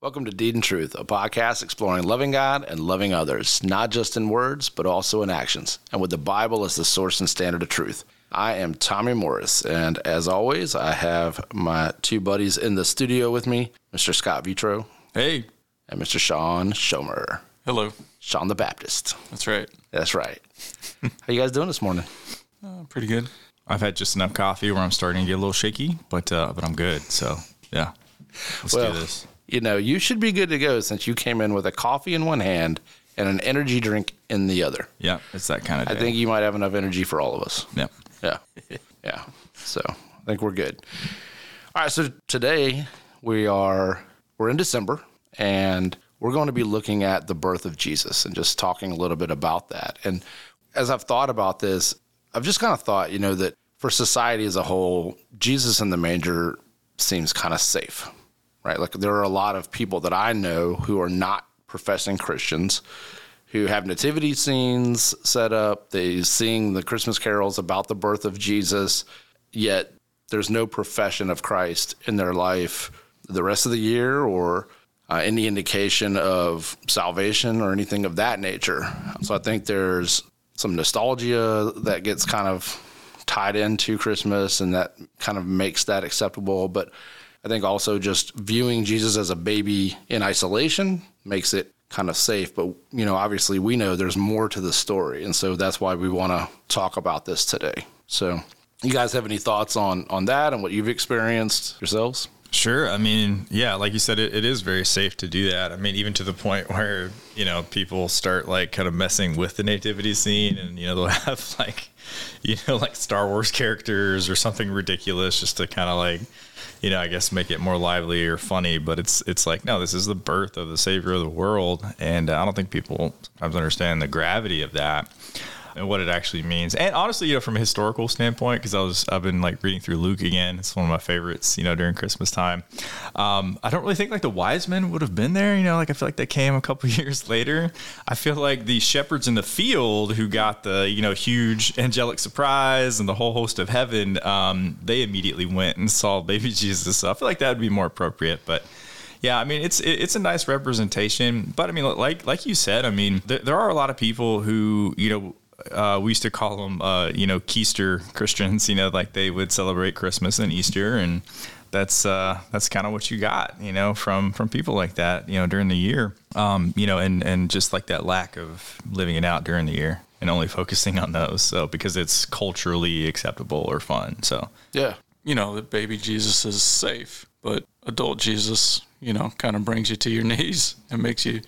Welcome to Deed and Truth, a podcast exploring loving God and loving others, not just in words, but also in actions, and with the Bible as the source and standard of truth. I am Tommy Morris, and as always, I have my two buddies in the studio with me, Mr. Scott Vitro Hey. and Mr. Sean Schomer. Hello. Sean the Baptist. That's right. That's right. How you guys doing this morning? Uh, pretty good. I've had just enough coffee where I'm starting to get a little shaky, but uh, but I'm good. So yeah, let's Well, do this. You know, you should be good to go since you came in with a coffee in one hand and an energy drink in the other. Yeah, it's that kind of I think you might have enough energy for all of us. Yeah. Yeah. Yeah. So I think we're good. All right. So today we are, we're in December and we're going to be looking at the birth of Jesus and just talking a little bit about that. And as I've thought about this, I've just kind of thought, you know, that for society as a whole, Jesus in the manger seems kind of safe, right? Like there are a lot of people that I know who are not professing Christians who have nativity scenes set up. They sing the Christmas carols about the birth of Jesus, yet there's no profession of Christ in their life the rest of the year or uh, any indication of salvation or anything of that nature. So I think there's some nostalgia that gets kind of tied into Christmas and that kind of makes that acceptable. But I think also just viewing Jesus as a baby in isolation makes it kind of safe. But, you know, obviously we know there's more to the story. And so that's why we want to talk about this today. So, you guys have any thoughts on, on that and what you've experienced yourselves? Sure. I mean, yeah, like you said, it, it is very safe to do that. I mean, even to the point where, you know, people start like kind of messing with the nativity scene and, you know, they'll have like, you know, like Star Wars characters or something ridiculous just to kind of like, you know, I guess make it more lively or funny. But it's, it's like, no, this is the birth of the savior of the world. And I don't think people sometimes understand the gravity of that and what it actually means. And honestly, you know, from a historical standpoint, because I was I've been like reading through Luke again. It's one of my favorites, you know, during Christmas time. Um, I don't really think like the wise men would have been there. You know, like I feel like they came a couple years later. I feel like the shepherds in the field who got the you know huge angelic surprise and the whole host of heaven, um, they immediately went and saw baby Jesus. So I feel like that would be more appropriate, but. Yeah, I mean it's it's a nice representation, but I mean like like you said, I mean there, there are a lot of people who you know uh, we used to call them, uh, you know, Chreaster Christians. You know, like they would celebrate Christmas and Easter, and that's uh, that's kind of what you got, you know, from from people like that, you know, during the year. Um, you know, and and just like that lack of living it out during the year and only focusing on those. So because it's culturally acceptable or fun. So Yeah. you know that baby Jesus is safe, but adult Jesus, you know, kind of brings you to your knees and makes you.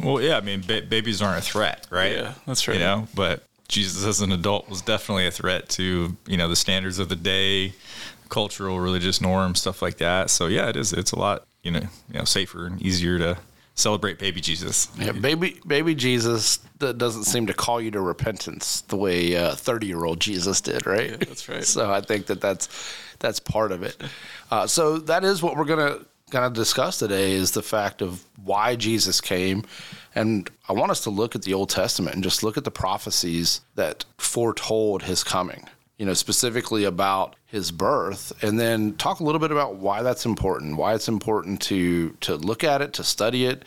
Well, yeah, I mean, ba- babies aren't a threat, right? Yeah, that's right. You know, but Jesus as an adult was definitely a threat to you know the standards of the day, cultural, religious norms, stuff like that. So yeah, it is. It's a lot you know you know safer and easier to celebrate baby Jesus. Yeah, baby, baby Jesus that doesn't seem to call you to repentance the way thirty-year-old Jesus did, right? Yeah, that's right. so I think that that's that's part of it. Uh, so that is what we're gonna kind of discuss today is the fact of why Jesus came, and I want us to look at the Old Testament and just look at the prophecies that foretold His coming. You know, specifically about his birth, and then talk a little bit about why that's important, why it's important to to look at it, to study it,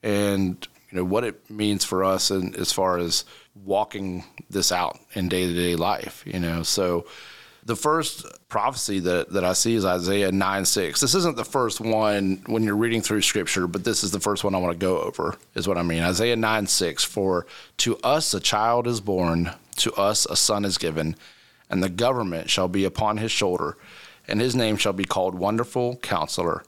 and you know what it means for us and as far as walking this out in day-to-day life you know so the first prophecy that, that I see is Isaiah 9 6. This isn't the first one when you're reading through scripture, but this is the first one I want to go over, is what I mean. Isaiah 9 6 For to us a child is born, to us a son is given, and the government shall be upon his shoulder, and his name shall be called Wonderful Counselor,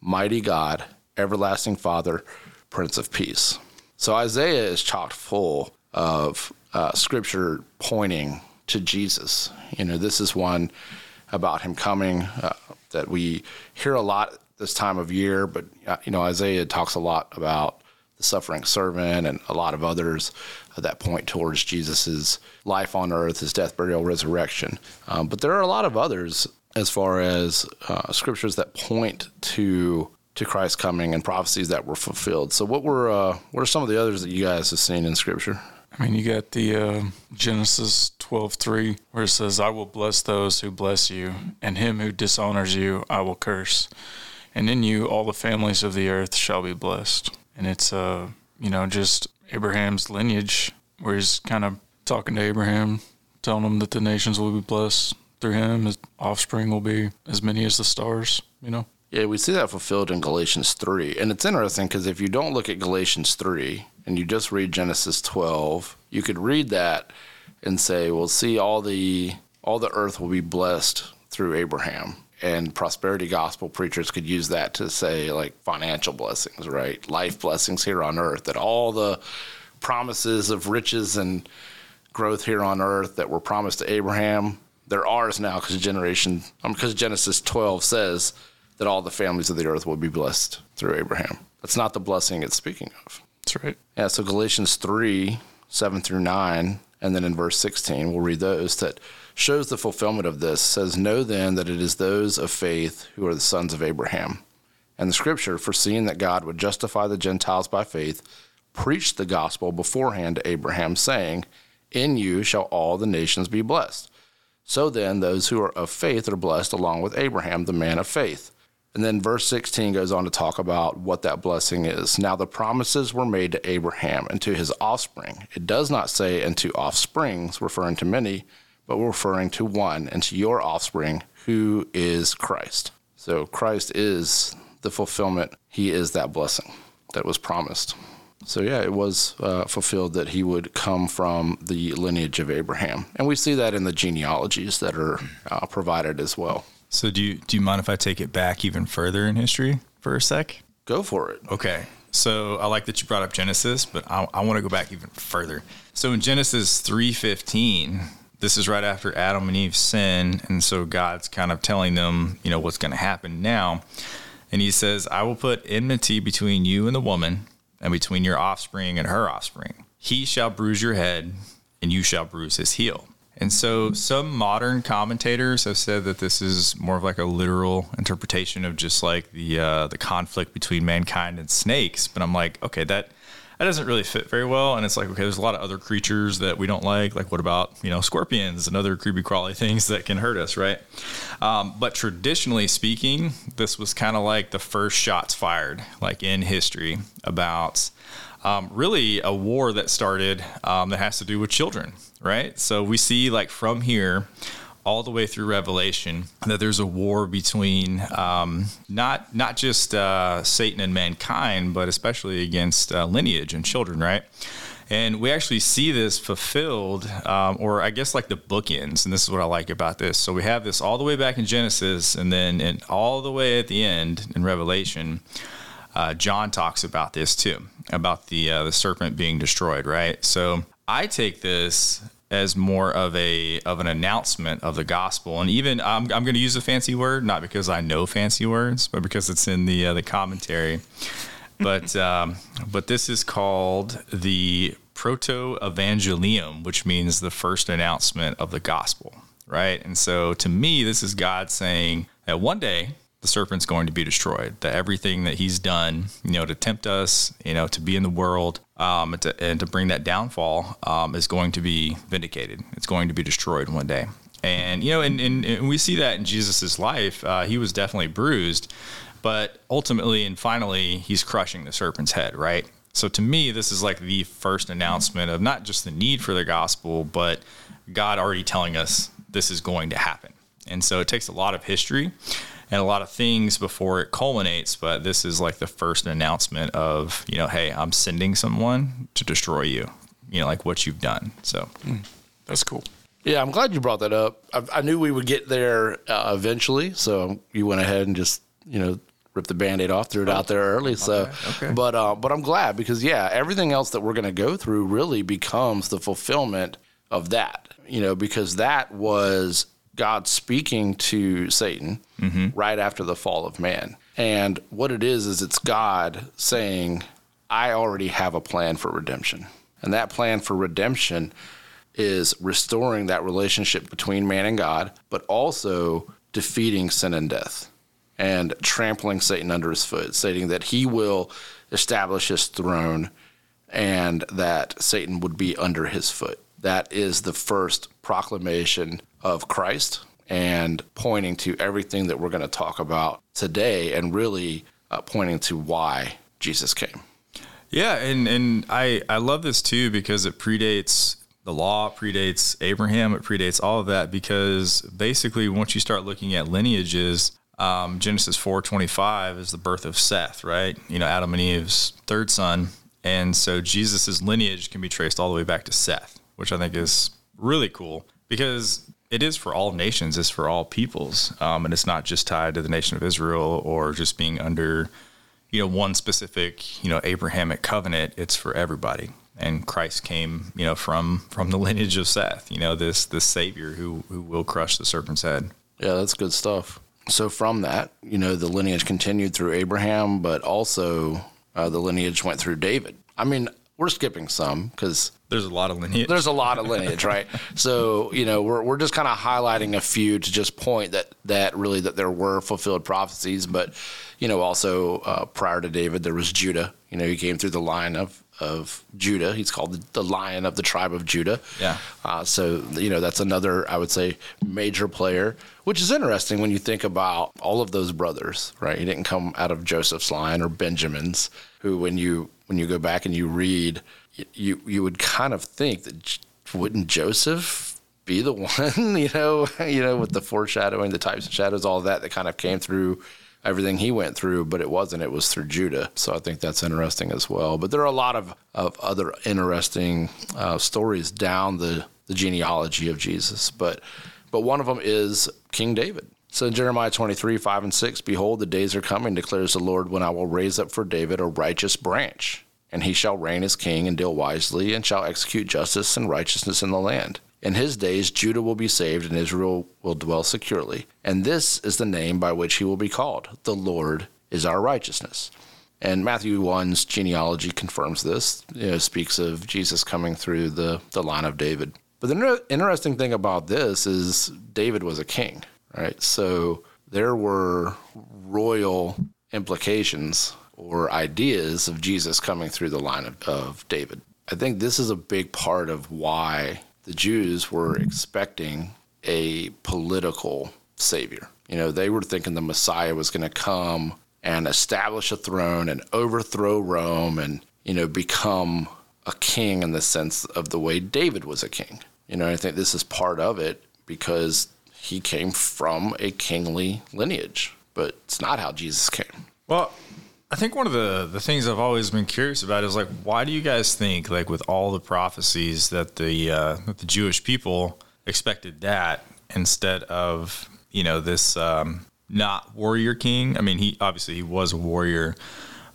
Mighty God, Everlasting Father, Prince of Peace. So Isaiah is chock full of uh, scripture pointing to Jesus. You know, this is one about him coming uh, that we hear a lot this time of year, but, uh, you know, Isaiah talks a lot about the suffering servant and a lot of others that point towards Jesus's life on earth, his death, burial, resurrection. Um, but there are a lot of others as far as uh, scriptures that point to to Christ's coming and prophecies that were fulfilled. So, what were uh, what are some of the others that you guys have seen in Scripture? I mean, you got the uh, Genesis twelve three, where it says, "I will bless those who bless you, and him who dishonors you, I will curse." and in you all the families of the earth shall be blessed. And it's uh, you know, just Abraham's lineage where he's kind of talking to Abraham, telling him that the nations will be blessed through him, his offspring will be as many as the stars, you know. Yeah, we see that fulfilled in Galatians 3. And it's interesting because if you don't look at Galatians 3 and you just read Genesis 12, you could read that and say, well, see, all the all the earth will be blessed through Abraham. And prosperity gospel preachers could use that to say, like, financial blessings, right? Life blessings here on earth, that all the promises of riches and growth here on earth that were promised to Abraham, they're ours now because generation, because um, Genesis 12 says that all the families of the earth will be blessed through Abraham. That's not the blessing it's speaking of. That's right. Yeah, so Galatians 3, 7 through 9, and then in verse 16, we'll read those that shows the fulfillment of this says, Know then that it is those of faith who are the sons of Abraham. And the scripture, foreseeing that God would justify the Gentiles by faith, preached the gospel beforehand to Abraham, saying, In you shall all the nations be blessed. So then, those who are of faith are blessed along with Abraham, the man of faith. And then verse 16 goes on to talk about what that blessing is. Now, the promises were made to Abraham and to his offspring. It does not say, and to offsprings, referring to many, but referring to one, and to your offspring, who is Christ. So Christ is the fulfillment. He is that blessing that was promised. So yeah, it was uh, fulfilled that he would come from the lineage of Abraham, and we see that in the genealogies that are uh, provided as well. So do you do you mind if I take it back even further in history for a sec? Go for it. Okay. So I like that you brought up Genesis, but I, I want to go back even further. So in Genesis three fifteen, this is right after Adam and Eve sin, and so God's kind of telling them, you know, what's going to happen now. And he says, I will put enmity between you and the woman, and between your offspring and her offspring. He shall bruise your head, and you shall bruise his heel. And so some modern commentators have said that this is more of like a literal interpretation of just like the uh, the conflict between mankind and snakes. But I'm like, okay, that that doesn't really fit very well. And it's like, okay, there's a lot of other creatures that we don't like. Like, what about, you know, scorpions and other creepy crawly things that can hurt us, right? Um, but traditionally speaking, this was kind of like the first shots fired, like in history, about um, really a war that started um, that has to do with children, right? So we see, like, from here, all the way through Revelation that there's a war between um, not not just uh, Satan and mankind, but especially against uh, lineage and children, right? And we actually see this fulfilled, um, or I guess like the bookends. And this is what I like about this. So we have this all the way back in Genesis, and then all the way at the end in Revelation. Uh, John talks about this too, about the uh, the serpent being destroyed, right? So I take this as more of a of an announcement of the gospel. And even I'm, I'm going to use a fancy word, not because I know fancy words, but because it's in the uh, the commentary. But um, but this is called the proto evangelium, which means the first announcement of the gospel, right? And so to me, this is God saying that one day the serpent's going to be destroyed. That everything that he's done, you know, to tempt us, you know, to be in the world, um, and, to, and to bring that downfall, um, is going to be vindicated. It's going to be destroyed one day. And you know, and, and, and we see that in Jesus's life. Uh, he was definitely bruised, but ultimately and finally, he's crushing the serpent's head, right? So to me, this is like the first announcement of not just the need for the gospel, but God already telling us this is going to happen. And so it takes a lot of history and a lot of things before it culminates. But this is like the first announcement of, you know, hey, I'm sending someone to destroy you, you know, like what you've done. So mm, that's cool. Yeah, I'm glad you brought that up. I, I knew we would get there uh, eventually. So you went ahead and just, you know, ripped the band-aid off, threw it out there early. So, okay, okay. but uh, but I'm glad because yeah, everything else that we're going to go through really becomes the fulfillment of that. You know, because that was God speaking to Satan mm-hmm. right after the fall of man. And what it is, is it's God saying, I already have a plan for redemption. And that plan for redemption is restoring that relationship between man and God, but also defeating sin and death and trampling Satan under his foot, stating that he will establish his throne and that Satan would be under his foot. That is the first proclamation of Christ and pointing to everything that we're going to talk about today and really uh, pointing to why Jesus came. Yeah, and and I I love this too because it predates the law, predates Abraham, it predates all of that because basically once you start looking at lineages, um, Genesis four twenty five is the birth of Seth, right? You know, Adam and Eve's third son, and so Jesus's lineage can be traced all the way back to Seth, which I think is really cool because it is for all nations, it's for all peoples, um, and it's not just tied to the nation of Israel or just being under you know one specific you know Abrahamic covenant. It's for everybody, and Christ came you know from from the lineage of Seth. You know this this Savior who who will crush the serpent's head. Yeah, that's good stuff. So from that, you know, the lineage continued through Abraham, but also uh, the lineage went through David. I mean, we're skipping some because there's a lot of lineage. There's a lot of lineage, right? so you know, we're we're just kind of highlighting a few to just point that that really that there were fulfilled prophecies, but you know, also uh, prior to David, there was Judah. You know, he came through the line of of Judah. He's called the, the Lion of the tribe of Judah. Yeah. Uh, so you know, that's another I would say major player, which is interesting when you think about all of those brothers, right? He didn't come out of Joseph's line or Benjamin's, who when you when you go back and you read you you would kind of think that wouldn't Joseph be the one, you know, you know, with the foreshadowing, the types of shadows, all that that kind of came through everything he went through, but it wasn't. It was through Judah. So I think that's interesting as well. But there are a lot of, of other interesting uh, stories down the, the genealogy of Jesus. But but one of them is King David. So in Jeremiah 23, 5 and 6, Behold, the days are coming, declares the Lord, when I will raise up for David a righteous branch and he shall reign as king and deal wisely, and shall execute justice and righteousness in the land. In his days, Judah will be saved, and Israel will dwell securely. And this is the name by which he will be called The Lord is our righteousness. And Matthew 1's genealogy confirms this, you know, speaks of Jesus coming through the, the line of David. But the interesting thing about this is David was a king, right? So there were royal implications or ideas of Jesus coming through the line of, of David. I think this is a big part of why the Jews were expecting a political savior. You know, they were thinking the Messiah was going to come and establish a throne and overthrow Rome and, you know, become a king in the sense of the way David was a king. You know, I think this is part of it because he came from a kingly lineage, but it's not how Jesus came. Well, I think one of the, the things I've always been curious about is like, why do you guys think like with all the prophecies that the uh, that the Jewish people expected that instead of you know this um, not warrior king? I mean, he obviously he was a warrior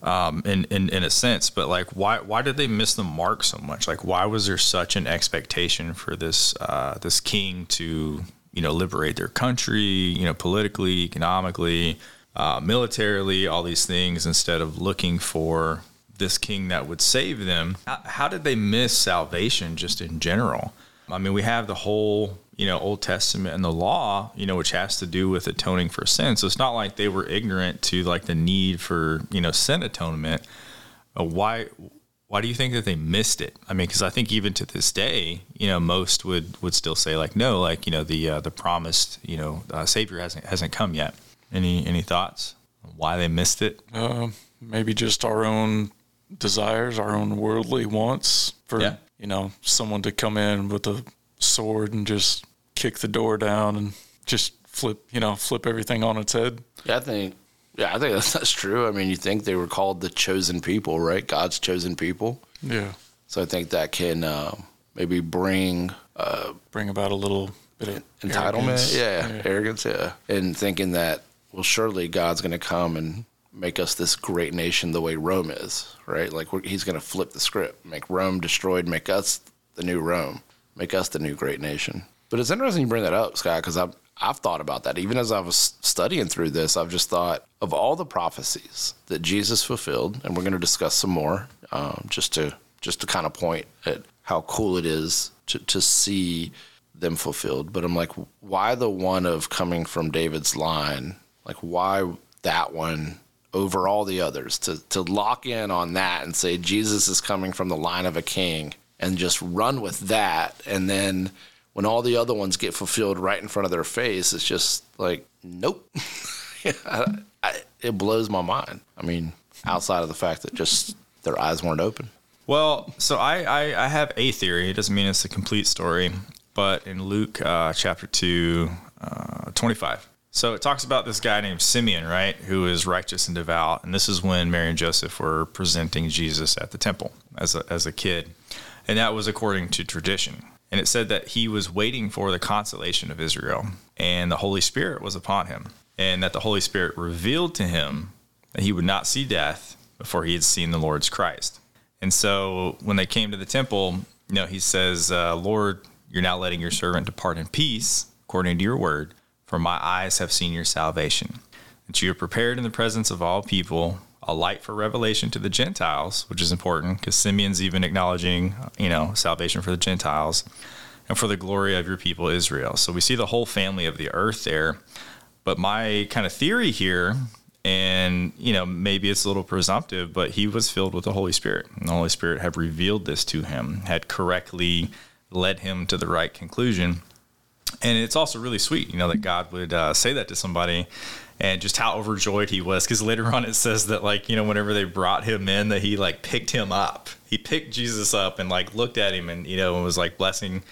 um, in, in in a sense, but like, why why did they miss the mark so much? Like, why was there such an expectation for this uh, this king to you know liberate their country, you know, politically, economically? Uh, militarily, all these things, instead of looking for this king that would save them. How, how did they miss salvation just in general? I mean, we have the whole, you know, Old Testament and the law, you know, which has to do with atoning for sin. So it's not like they were ignorant to like the need for, you know, sin atonement. Uh, why why do you think that they missed it? I mean, because I think even to this day, you know, most would would still say like, no, like you know, the uh, the promised, you know, uh, Savior hasn't hasn't come yet. Any any thoughts? Why they missed it? Uh, maybe just our own desires, our own worldly wants for yeah. you know someone to come in with a sword and just kick the door down and just flip you know flip everything on its head. Yeah, I think yeah, I think that's, that's true. I mean, you think they were called the chosen people, right? God's chosen people. Yeah. So I think that can uh, maybe bring uh, bring about a little bit of entitlement, yeah, yeah, arrogance, yeah, and thinking that well, surely God's going to come and make us this great nation the way Rome is, right? Like he's going to flip the script, make Rome destroyed, make us the new Rome, make us the new great nation. But it's interesting you bring that up, Scott, because I've I've thought about that. Even as I was studying through this, I've just thought of all the prophecies that Jesus fulfilled, and we're going to discuss some more, um, just to just to kind of point at how cool it is to to see them fulfilled. But I'm like, why the one of coming from David's line like why that one over all the others to to lock in on that and say Jesus is coming from the line of a king and just run with that and then when all the other ones get fulfilled right in front of their face, it's just like, nope. I, I, it blows my mind. I mean, outside of the fact that just their eyes weren't open. Well, so I, I, I have a theory. It doesn't mean it's a complete story, but in Luke uh, chapter 2, uh, 25. So it talks about this guy named Simeon, right, who is righteous and devout. And this is when Mary and Joseph were presenting Jesus at the temple as a, as a kid. And that was according to tradition. And it said that he was waiting for the consolation of Israel, and the Holy Spirit was upon him, and that the Holy Spirit revealed to him that he would not see death before he had seen the Lord's Christ. And so when they came to the temple, you know, he says, uh, Lord, you're now letting your servant depart in peace, according to your word, for my eyes have seen your salvation, that you have prepared in the presence of all people a light for revelation to the Gentiles, which is important because Simeon's even acknowledging, you know, salvation for the Gentiles and for the glory of your people Israel. So we see the whole family of the earth there. But my kind of theory here, and you know, maybe it's a little presumptive, but he was filled with the Holy Spirit. And the Holy Spirit had revealed this to him, had correctly led him to the right conclusion. And it's also really sweet, you know, that God would uh, say that to somebody and just how overjoyed he was because later on it says that like you know whenever they brought him in that he like picked him up. He picked jesus up and like looked at him and you know and was like blessing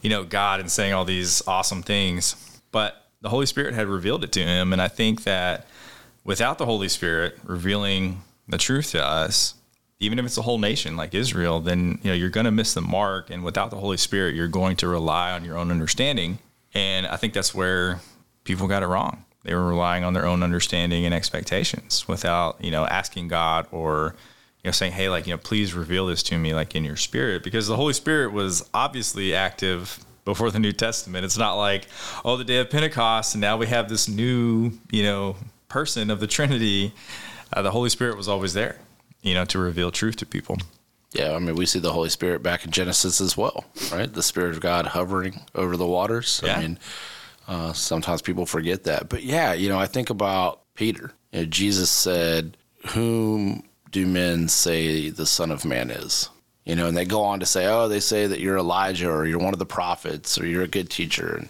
you know god and saying all these awesome things. But the holy spirit had revealed it to him and i think that without the holy spirit revealing the truth to us even if it's a whole nation like israel then you know you're going to miss the mark and without the holy spirit you're going to rely on your own understanding and i think that's where people got it wrong they were relying on their own understanding and expectations without, you know, asking God or, you know, saying, hey, like, you know, please reveal this to me, like in your spirit, because the Holy Spirit was obviously active before the New Testament. It's not like, oh, the day of Pentecost, and now we have this new, you know, person of the Trinity. Uh, the Holy Spirit was always there, you know, to reveal truth to people. Yeah, I mean, we see the Holy Spirit back in Genesis as well, right? The Spirit of God hovering over the waters. Yeah. I mean, uh, sometimes people forget that. But yeah, you know, I think about Peter. You know, Jesus said, Whom do men say the Son of Man is? You know, and they go on to say, Oh, they say that you're Elijah or you're one of the prophets or you're a good teacher. And,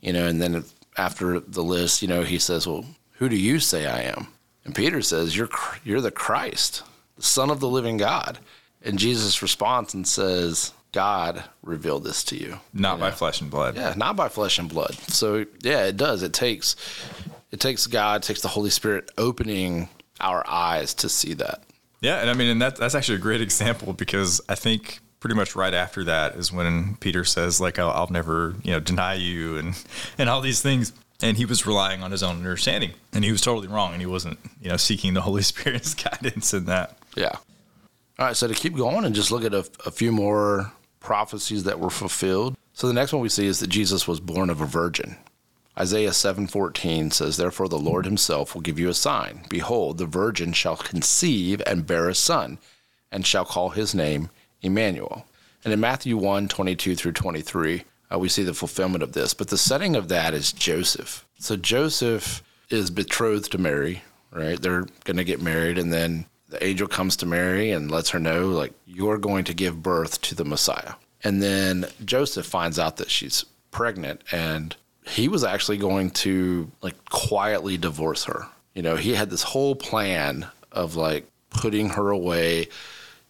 you know, and then after the list, you know, he says, Well, who do you say I am? And Peter says, You're, you're the Christ, the Son of the living God. And Jesus responds and says, God revealed this to you. Not you by flesh and blood. Yeah, not by flesh and blood. So yeah, it does. It takes it takes God, it takes the Holy Spirit opening our eyes to see that. Yeah, and I mean, and that that's actually a great example because I think pretty much right after that is when Peter says, like, I'll, I'll never, you know, deny you and and all these things. And he was relying on his own understanding, and he was totally wrong, and he wasn't, you know, seeking the Holy Spirit's guidance in that. Yeah. All right, so to keep going and just look at a, a few more prophecies that were fulfilled. So the next one we see is that Jesus was born of a virgin. Isaiah 7:14 says, "Therefore the Lord himself will give you a sign. Behold, the virgin shall conceive and bear a son, and shall call his name Emmanuel." And in Matthew 1:22 through 23, uh, we see the fulfillment of this. But the setting of that is Joseph. So Joseph is betrothed to Mary, right? They're going to get married, and then the angel comes to Mary and lets her know, like, you're going to give birth to the Messiah. And then Joseph finds out that she's pregnant, and he was actually going to, like, quietly divorce her. You know, he had this whole plan of, like, putting her away,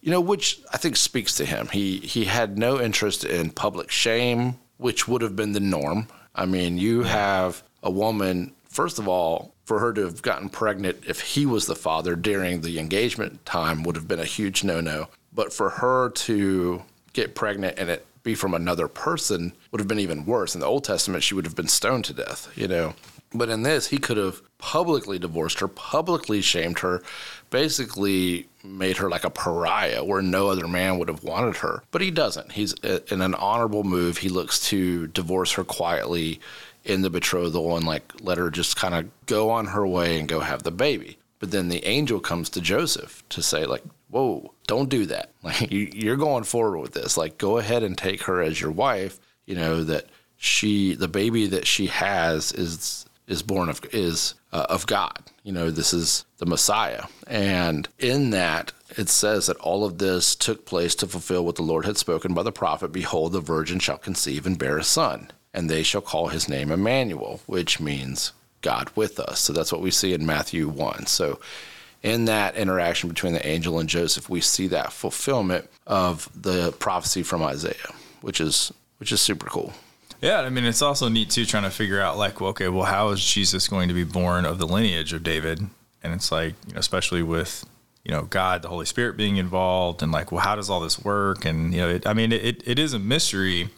you know, which I think speaks to him. He, he had no interest in public shame, which would have been the norm. I mean, you have a woman, first of all, for her to have gotten pregnant if he was the father during the engagement time would have been a huge no-no. But for her to get pregnant and it be from another person would have been even worse. In the Old Testament, she would have been stoned to death, you know. But in this, he could have publicly divorced her, publicly shamed her, basically made her like a pariah where no other man would have wanted her. But he doesn't. He's uh, in an honorable move. He looks to divorce her quietly in the betrothal and like let her just kind of go on her way and go have the baby. But then the angel comes to Joseph to say like, "Whoa, don't do that. Like you, you're going forward with this. Like go ahead and take her as your wife. You know that she, the baby that she has is is born of is uh, of God. You know, this is the Messiah, and in that it says that all of this took place to fulfill what the Lord had spoken by the prophet. Behold, the virgin shall conceive and bear a son, and they shall call his name Emmanuel, which means God with us. So that's what we see in Matthew one. So in that interaction between the angel and Joseph, we see that fulfillment of the prophecy from Isaiah, which is which is super cool. Yeah, I mean, it's also neat too, trying to figure out like, well, okay, well, how is Jesus going to be born of the lineage of David? And it's like, you know, especially with you know God, the Holy Spirit being involved, and like, well, how does all this work? And you know, it, I mean, it, it is a mystery,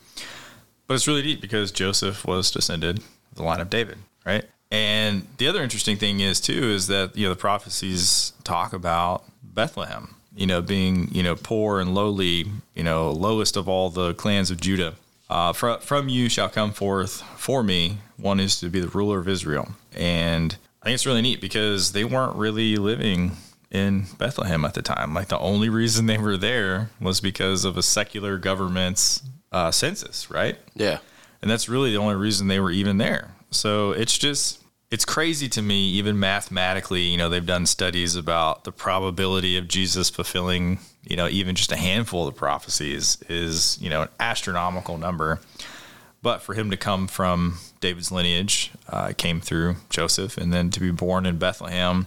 but it's really neat because Joseph was descended the line of David, right? And the other interesting thing is too is that you know the prophecies talk about Bethlehem, you know, being you know poor and lowly, you know, lowest of all the clans of Judah. Uh, from from you shall come forth for me one is to be the ruler of Israel, and I think it's really neat because they weren't really living in Bethlehem at the time. Like the only reason they were there was because of a secular government's uh, census, right? Yeah. And that's really the only reason they were even there. So it's just it's crazy to me, even mathematically. You know, they've done studies about the probability of Jesus fulfilling, you know, even just a handful of the prophecies is, you know, an astronomical number. But for him to come from David's lineage, uh, came through Joseph, and then to be born in Bethlehem,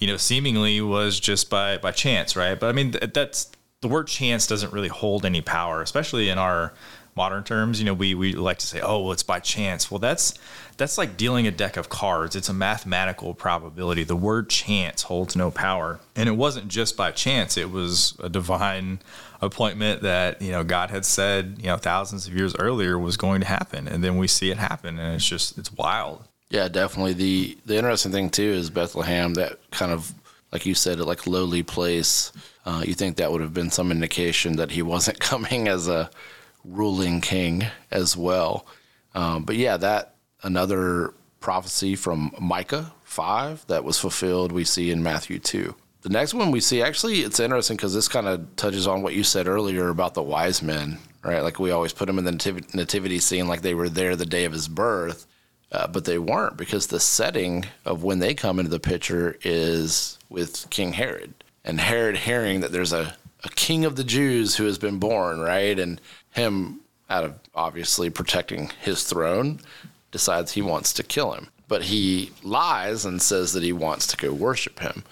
you know, seemingly was just by by chance, right? But I mean, that's the word chance doesn't really hold any power, especially in our modern terms. You know, we we like to say, oh, well, it's by chance. Well, that's that's like dealing a deck of cards. It's a mathematical probability. The word chance holds no power, and it wasn't just by chance. It was a divine appointment that you know God had said you know thousands of years earlier was going to happen, and then we see it happen, and it's just it's wild. Yeah, definitely. the The interesting thing too is Bethlehem. That kind of like you said, like lowly place. Uh, you think that would have been some indication that he wasn't coming as a ruling king as well. Um, but yeah, that another prophecy from Micah 5 that was fulfilled, we see in Matthew 2. The next one we see, actually, it's interesting because this kind of touches on what you said earlier about the wise men, right? Like we always put them in the nativity scene like they were there the day of his birth, uh, but they weren't because the setting of when they come into the picture is with King Herod. And Herod hearing that there's a, a king of the Jews who has been born, right? And him, out of obviously protecting his throne, decides he wants to kill him. But he lies and says that he wants to go worship him.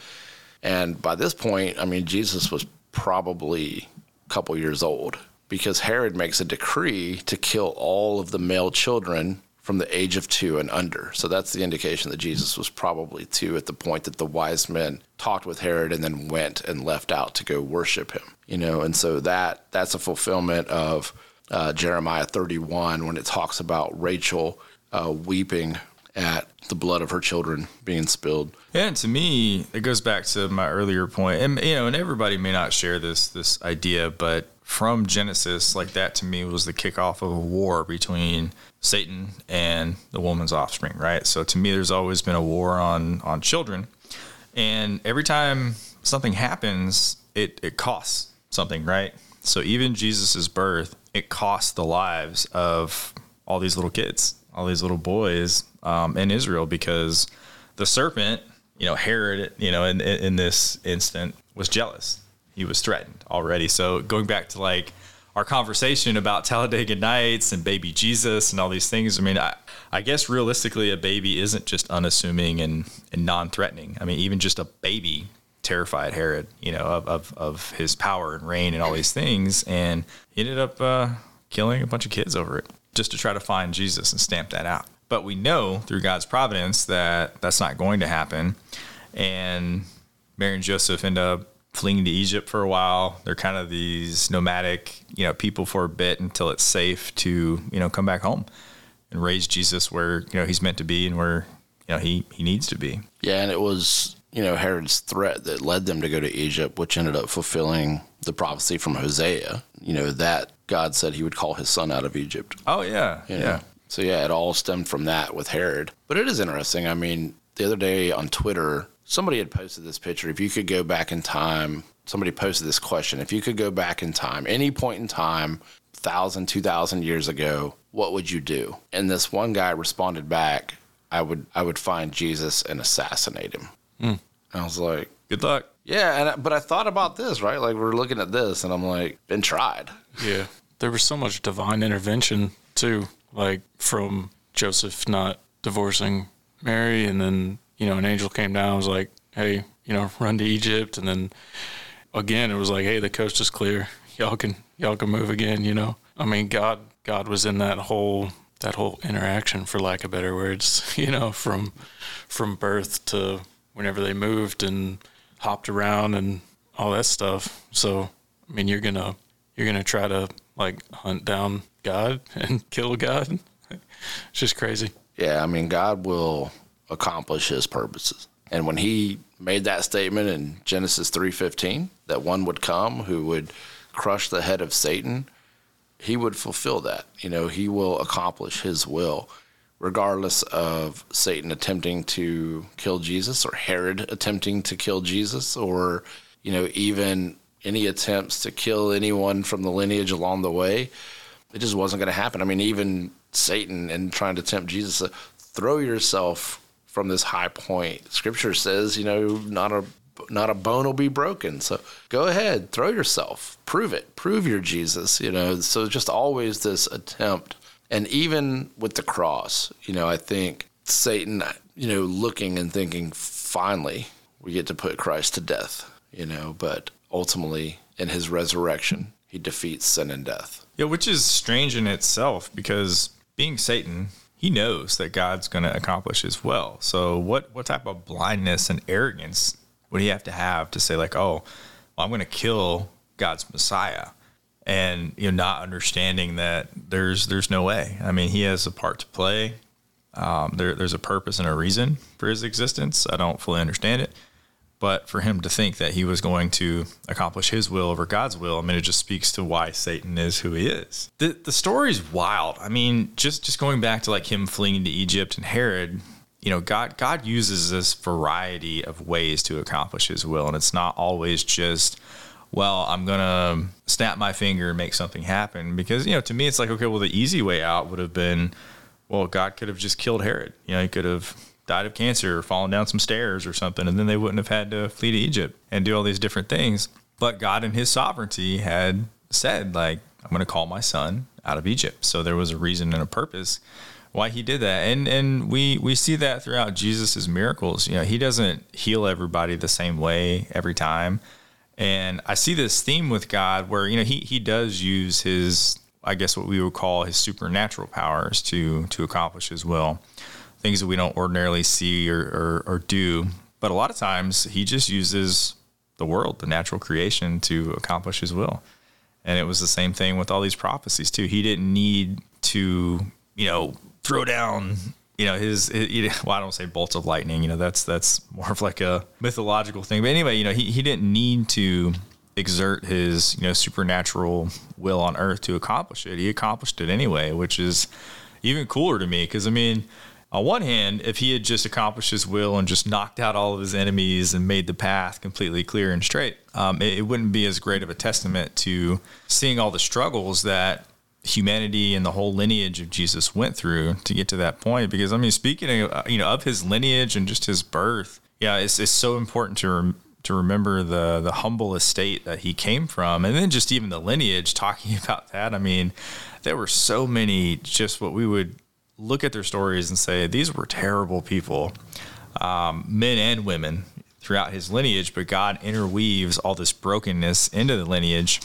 And by this point, I mean, Jesus was probably a couple years old because Herod makes a decree to kill all of the male children from the age of two and under. So that's the indication that Jesus was probably two at the point that the wise men talked with Herod and then went and left out to go worship him. You know, and so that that's a fulfillment of uh, Jeremiah 31 when it talks about Rachel uh, weeping at the blood of her children being spilled. Yeah, and to me, it goes back to my earlier point, and you know, and everybody may not share this this idea, but from Genesis, like that to me was the kickoff of a war between Satan and the woman's offspring, right? So to me, there's always been a war on on children, and every time something happens, it it costs something, right? So even Jesus's birth, it cost the lives of all these little kids, all these little boys um, in Israel, because the serpent, you know, Herod, you know, in in this instant was jealous. He was threatened already. So going back to like our conversation about Talladega Nights and baby Jesus and all these things. I mean, I, I guess realistically, a baby isn't just unassuming and, and non threatening. I mean, even just a baby terrified Herod, you know, of, of, of his power and reign and all these things. And he ended up uh, killing a bunch of kids over it just to try to find Jesus and stamp that out. But we know through God's providence that that's not going to happen. And Mary and Joseph end up fleeing to Egypt for a while. They're kind of these nomadic, you know, people for a bit until it's safe to, you know, come back home and raise Jesus where, you know, he's meant to be and where, you know, he, he needs to be. Yeah. And it was, you know, Herod's threat that led them to go to Egypt, which ended up fulfilling the prophecy from Hosea, you know, that God said he would call his son out of Egypt. Oh, yeah. You know? Yeah. So, yeah, it all stemmed from that with Herod. But it is interesting. I mean, the other day on Twitter, somebody had posted this picture. If you could go back in time, somebody posted this question. If you could go back in time, any point in time, thousand, two thousand years ago, what would you do? And this one guy responded back, I would I would find Jesus and assassinate him. And I was like, Good luck. yeah, and I, but I thought about this, right? Like we're looking at this, and I'm like, been tried. Yeah. There was so much divine intervention too, like from Joseph not divorcing Mary and then, you know, an angel came down and was like, Hey, you know, run to Egypt and then again it was like, Hey, the coast is clear. Y'all can y'all can move again, you know. I mean God God was in that whole that whole interaction for lack of better words, you know, from from birth to whenever they moved and hopped around and all that stuff. So I mean you're gonna you're gonna try to like hunt down God and kill God. It's just crazy. Yeah, I mean, God will accomplish His purposes. And when He made that statement in Genesis three fifteen that one would come who would crush the head of Satan, He would fulfill that. You know, He will accomplish His will, regardless of Satan attempting to kill Jesus or Herod attempting to kill Jesus or you know even any attempts to kill anyone from the lineage along the way it just wasn't going to happen. I mean, even Satan and trying to tempt Jesus to throw yourself from this high point. Scripture says, you know, not a not a bone will be broken. So go ahead, throw yourself, prove it, prove you're Jesus. You know, so just always this attempt, and even with the cross, you know, I think Satan, you know, looking and thinking, finally, we get to put Christ to death. You know, but ultimately, in His resurrection, He defeats sin and death. Yeah, which is strange in itself because being Satan, he knows that God's going to accomplish his will. So what what type of blindness and arrogance would he have to have to say like, "Oh, well, I'm going to kill God's Messiah?" And you know, not understanding that there's there's no way. I mean, he has a part to play. Um, there, there's a purpose and a reason for his existence. I don't fully understand it but for him to think that he was going to accomplish his will over God's will, I mean, it just speaks to why Satan is who he is. The the story is wild. I mean, just just going back to like him fleeing to Egypt and Herod, you know, God God uses this variety of ways to accomplish his will, and it's not always just well, I'm gonna snap my finger and make something happen. Because you know, to me, it's like okay, well, the easy way out would have been, well, God could have just killed Herod. You know, he could have died of cancer or fallen down some stairs or something, and then they wouldn't have had to flee to Egypt and do all these different things. But God, in His sovereignty, had said, like, I'm to call my son out of Egypt. So there was a reason and a purpose why He did that, and and we we see that throughout Jesus's miracles. You know, He doesn't heal everybody the same way every time. And I see this theme with God where, you know, he, he does use his, I guess what we would call his supernatural powers to, to accomplish his will things that we don't ordinarily see or, or, or, do. But a lot of times he just uses the world, the natural creation, to accomplish his will. And it was the same thing with all these prophecies too. He didn't need to, you know, throw down, you know, his, his well, I don't say bolts of lightning. You know, that's that's more of like a mythological thing. But anyway, you know, he he didn't need to exert his you know supernatural will on earth to accomplish it. He accomplished it anyway, which is even cooler to me because I mean on one hand, if he had just accomplished his will and just knocked out all of his enemies and made the path completely clear and straight, um, it, it, wouldn't be as great of a testament to seeing all the struggles that humanity and the whole lineage of Jesus went through to get to that point. Because I mean, speaking of you know of his lineage and just his birth, yeah, it's, it's so important to. Rem- to remember the the humble estate that he came from, and then just even the lineage. Talking about that, I mean, there were so many just what we would look at their stories and say these were terrible people, um, men and women throughout his lineage, but God interweaves all this brokenness into the lineage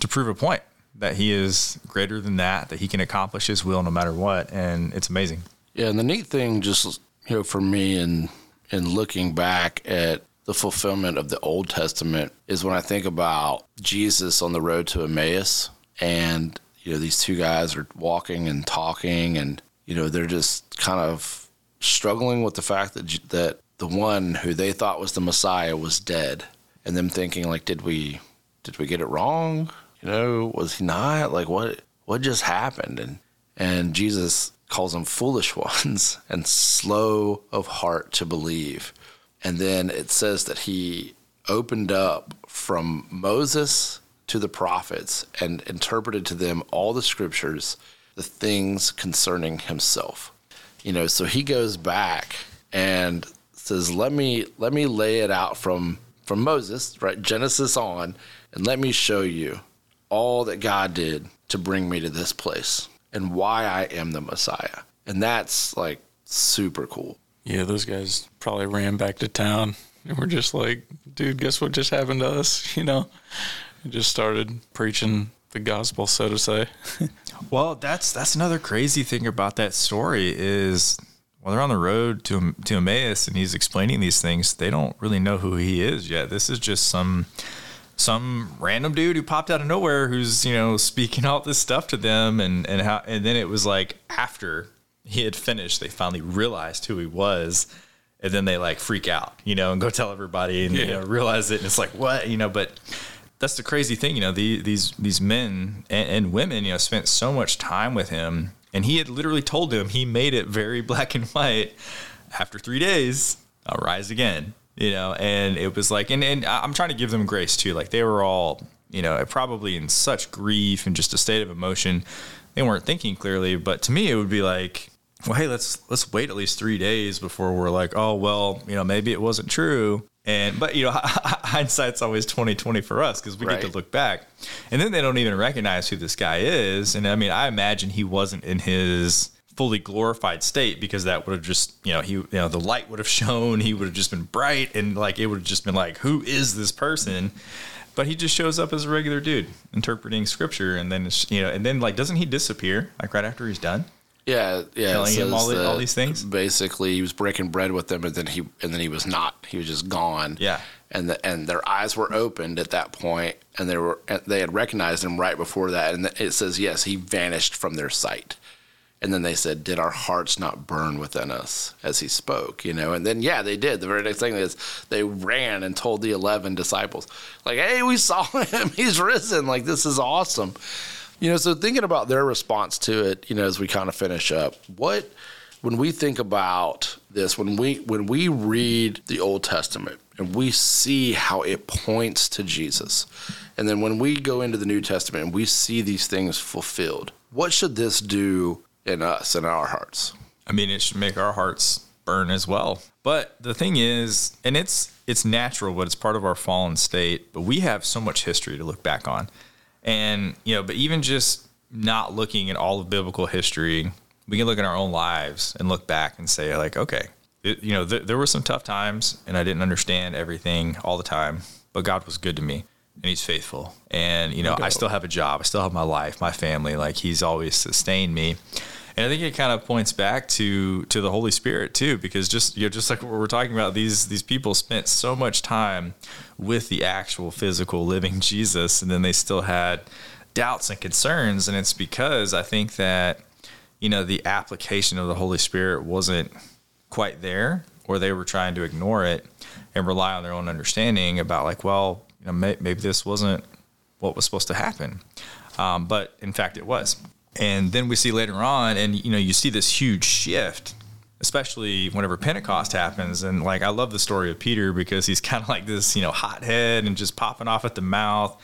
to prove a point that he is greater than that, that he can accomplish his will no matter what, and it's amazing. Yeah, and the neat thing, just you know, for me, and in looking back at the fulfillment of the Old Testament, is when I think about Jesus on the road to Emmaus, and you know, these two guys are walking and talking, and you know, they're just kind of struggling with the fact that that the one who they thought was the Messiah was dead, and them thinking like, did we did we get it wrong? You know, was he not? Like, what what just happened? And and Jesus calls them foolish ones and slow of heart to believe. And then it says that he opened up from Moses to the prophets and interpreted to them all the scriptures the things concerning himself. You know, so he goes back and says, "Let me let me lay it out from from Moses, right? Genesis on, and let me show you all that God did to bring me to this place and why I am the Messiah." And that's like super cool. Yeah, those guys probably ran back to town and were just like, dude, guess what just happened to us? You know, and just started preaching the gospel, so to say. Well, that's that's another crazy thing about that story is while they're on the road to to Emmaus and he's explaining these things, they don't really know who he is yet. This is just some some random dude who popped out of nowhere who's you know speaking all this stuff to them and and how and then it was like after he had finished, they finally realized who he was. And then they like freak out, you know, and go tell everybody and you know, realize it. And it's like, what, you know, but that's the crazy thing, you know, the, these these men and, and, women, you know, spent so much time with him, and he had literally told them he made it very black and white. After three days, I'll rise again, you know, and it was like, and and I'm trying to give them grace too, like they were all, you know, probably in such grief and just a state of emotion, they weren't thinking clearly. But to me, it would be like, well, hey, let's let's wait at least three days before we're like, oh well, you know, maybe it wasn't true. And but you know, hindsight's always twenty twenty for us because we right. get to look back, and then they don't even recognize who this guy is. And I mean, I imagine he wasn't in his fully glorified state because that would have just you know he you know the light would have shown he would have just been bright and like it would have just been like who is this person but he just shows up as a regular dude interpreting scripture and then it's you know and then like doesn't he disappear like right after he's done yeah, yeah. Telling him all, the, all these things. Basically, he was breaking bread with them, and then he and then he was not. He was just gone. Yeah. And the, and their eyes were opened at that point, and they were they had recognized him right before that, and it says yes, he vanished from their sight. And then they said, "Did our hearts not burn within us as he spoke?" You know. And then yeah, they did. The very next thing is they ran and told the eleven disciples, like, "Hey, we saw him. He's risen. Like this is awesome." You know, so thinking about their response to it, you know, as we kind of finish up, what when we think about this, when we when we read the Old Testament and we see how it points to Jesus, and then when we go into the New Testament and we see these things fulfilled, what should this do in us and our hearts? I mean, it should make our hearts burn as well. But the thing is, and it's it's natural, but it's part of our fallen state. But we have so much history to look back on. And, you know, but even just not looking at all of biblical history, we can look at our own lives and look back and say, like, okay, it, you know, th- there were some tough times and I didn't understand everything all the time, but God was good to me and he's faithful. And, you know, I still have a job, I still have my life, my family, like he's always sustained me. And I think it kind of points back to to the Holy Spirit too, because just you know, just like what we're talking about, these these people spent so much time with the actual physical living Jesus, and then they still had doubts and concerns, and it's because I think that you know the application of the Holy Spirit wasn't quite there, or they were trying to ignore it and rely on their own understanding about like, well, you know, may, maybe this wasn't what was supposed to happen, um, but in fact, it was. And then we see later on, and you know, you see this huge shift, especially whenever Pentecost happens. And like, I love the story of Peter because he's kind of like this, you know, hothead and just popping off at the mouth.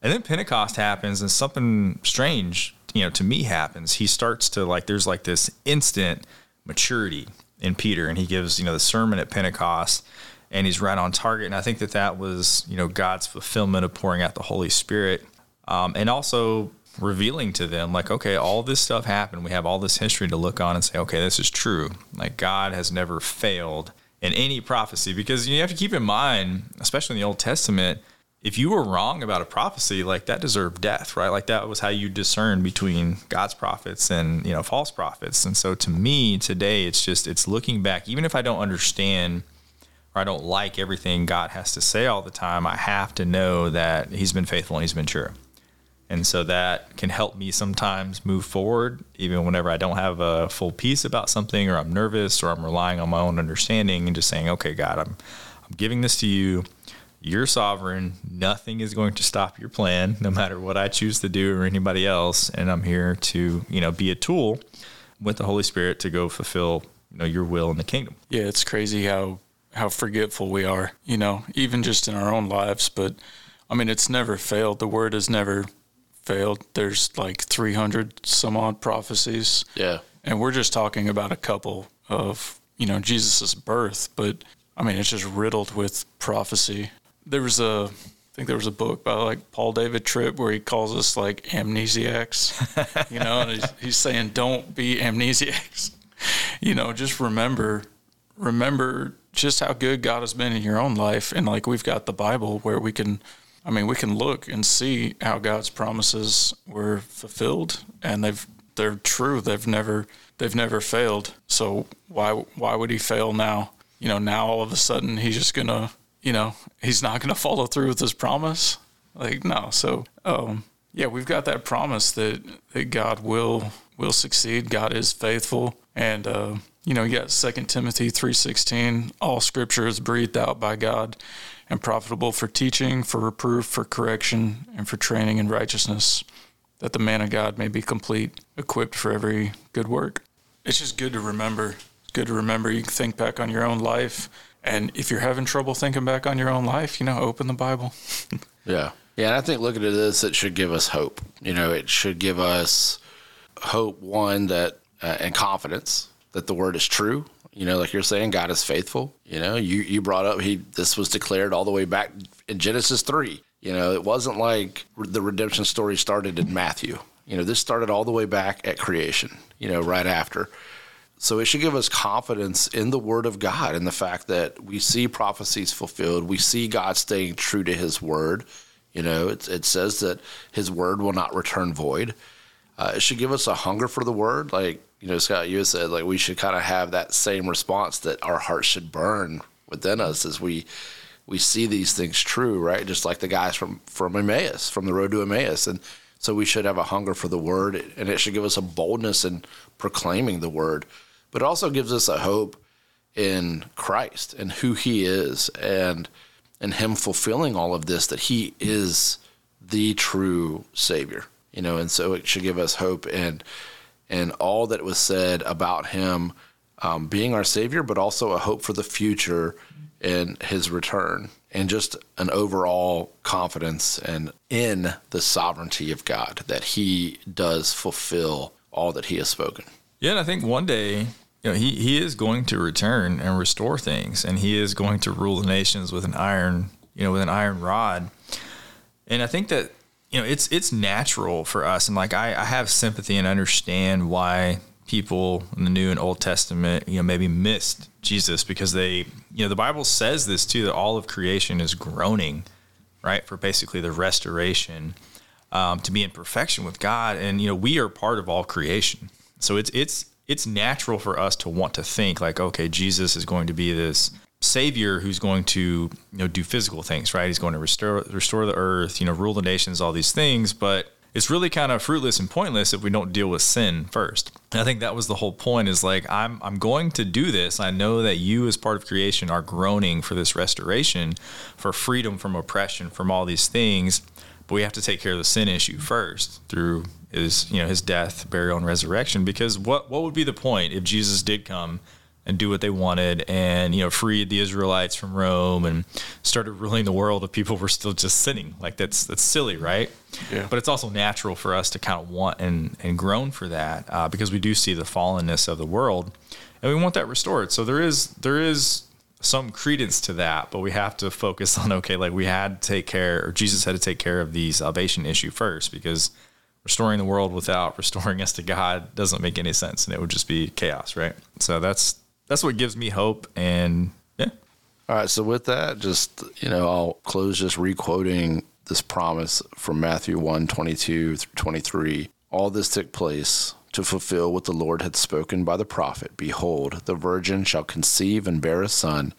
And then Pentecost happens, and something strange, you know, to me happens. He starts to like, there's like this instant maturity in Peter, and he gives, you know, the sermon at Pentecost and he's right on target. And I think that that was, you know, God's fulfillment of pouring out the Holy Spirit. Um, and also revealing to them like okay all this stuff happened. We have all this history to look on and say okay this is true. Like god has never failed in any prophecy. Because you have to keep in mind especially in the old testament if you were wrong about a prophecy like that deserved death right? Like that was how you discern between god's prophets and you know false prophets. And so to me today it's just it's looking back. Even if i don't understand or i don't like everything god has to say all the time i have to know that he's been faithful and he's been true and so that can help me sometimes move forward, even whenever I don't have a full peace about something or I'm nervous or I'm relying on my own understanding and just saying, okay, God, I'm, I'm giving this to you. You're sovereign. Nothing is going to stop your plan, no matter what I choose to do or anybody else. And I'm here to, you know, be a tool with the Holy Spirit to go fulfill, you know, your will in the kingdom. Yeah, it's crazy how how forgetful we are, you know, even just in our own lives. But I mean, it's never failed. The word has never failed. There's like 300 some odd prophecies. Yeah. and we're just talking about a couple of you know Jesus's birth, but I mean it's just riddled with prophecy. There was a I think there was a book by like Paul David Tripp where he calls us like amnesiacs, you know, and he's, he's saying don't be amnesiacs, you know, just remember, remember just how good God has been in your own life, and like we've got the Bible where we can, I mean, we can look and see how God's promises were fulfilled, and they've they're true. They've never they've never failed. So why why would he fail now? You know, now all of a sudden he's just gonna you know he's not gonna follow through with his promise. Like no. So um, yeah, we've got that promise that that God will will succeed. God is faithful, and uh, you know you got Second Timothy three sixteen. All Scripture is breathed out by God and profitable for teaching, for reproof, for correction, and for training in righteousness that the man of God may be complete, equipped for every good work. It's just good to remember. It's good to remember. You can think back on your own life. And if you're having trouble thinking back on your own life, you know, open the Bible. yeah. Yeah. And I think looking at this, it should give us hope. You know, it should give us hope, one, that, uh, and confidence that the word is true. You know, like you're saying, God is faithful. You know, you, you brought up, he, this was declared all the way back in Genesis 3 you know, it wasn't like the redemption story started in Matthew. You know, this started all the way back at creation, you know, right after. So it should give us confidence in the word of God and the fact that we see prophecies fulfilled. We see God staying true to his word. You know, it, it says that his word will not return void. Uh, it should give us a hunger for the word. Like, you know, Scott, you said, like, we should kind of have that same response that our hearts should burn within us as we we see these things true, right? Just like the guys from from Emmaus, from the road to Emmaus, and so we should have a hunger for the word, and it should give us a boldness in proclaiming the word, but it also gives us a hope in Christ and who He is, and and Him fulfilling all of this that He is the true Savior, you know, and so it should give us hope and and all that was said about Him um, being our Savior, but also a hope for the future and his return and just an overall confidence and in the sovereignty of God that he does fulfill all that he has spoken. Yeah, and I think one day, you know, he, he is going to return and restore things and he is going to rule the nations with an iron, you know, with an iron rod. And I think that, you know, it's it's natural for us and like I, I have sympathy and understand why people in the New and Old Testament, you know, maybe missed Jesus because they, you know, the Bible says this too that all of creation is groaning, right, for basically the restoration um, to be in perfection with God, and you know, we are part of all creation. So it's it's it's natural for us to want to think like, okay, Jesus is going to be this savior who's going to you know do physical things, right? He's going to restore restore the earth, you know, rule the nations, all these things, but it's really kind of fruitless and pointless if we don't deal with sin first. And I think that was the whole point is like I'm I'm going to do this. I know that you as part of creation are groaning for this restoration, for freedom from oppression, from all these things, but we have to take care of the sin issue first through his, you know, his death, burial and resurrection because what what would be the point if Jesus did come and do what they wanted. And you know freed the Israelites from Rome and started ruling the world if people were still just sinning. Like that's that's silly right? Yeah. but it's also natural for us to kind of want and and groan for that uh, because we do see the fallenness of the world and we want that restored. So there is there is some credence to that but we have to focus on okay like we had to take care or Jesus had to take care of the salvation issue first because restoring the world without restoring us to God doesn't make any sense and it would just be chaos right? So that's that's what gives me hope. And yeah. All right. So with that, just you know, I'll close just requoting this promise from Matthew 1, 22 through 23. All this took place to fulfill what the Lord had spoken by the prophet. Behold, the virgin shall conceive and bear a son,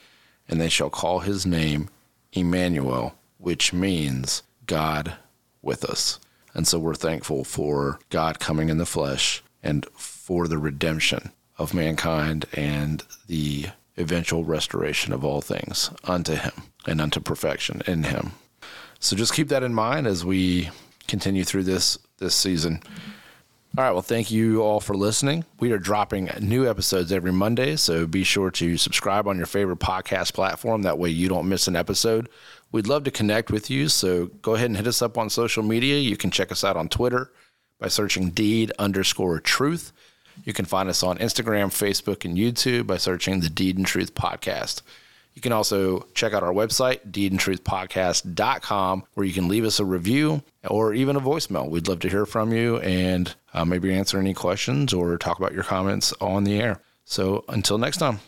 and they shall call his name Emmanuel, which means God with us. And so we're thankful for God coming in the flesh and for the redemption of mankind and the eventual restoration of all things unto him and unto perfection in him. So just keep that in mind as we continue through this this season. All right, well thank you all for listening. We are dropping new episodes every Monday, so be sure to subscribe on your favorite podcast platform that way you don't miss an episode. We'd love to connect with you, so go ahead and hit us up on social media. You can check us out on Twitter by searching deed underscore truth. You can find us on Instagram, Facebook, and YouTube by searching the Deed and Truth Podcast. You can also check out our website, deedandtruthpodcast.com, where you can leave us a review or even a voicemail. We'd love to hear from you and uh, maybe answer any questions or talk about your comments on the air. So until next time.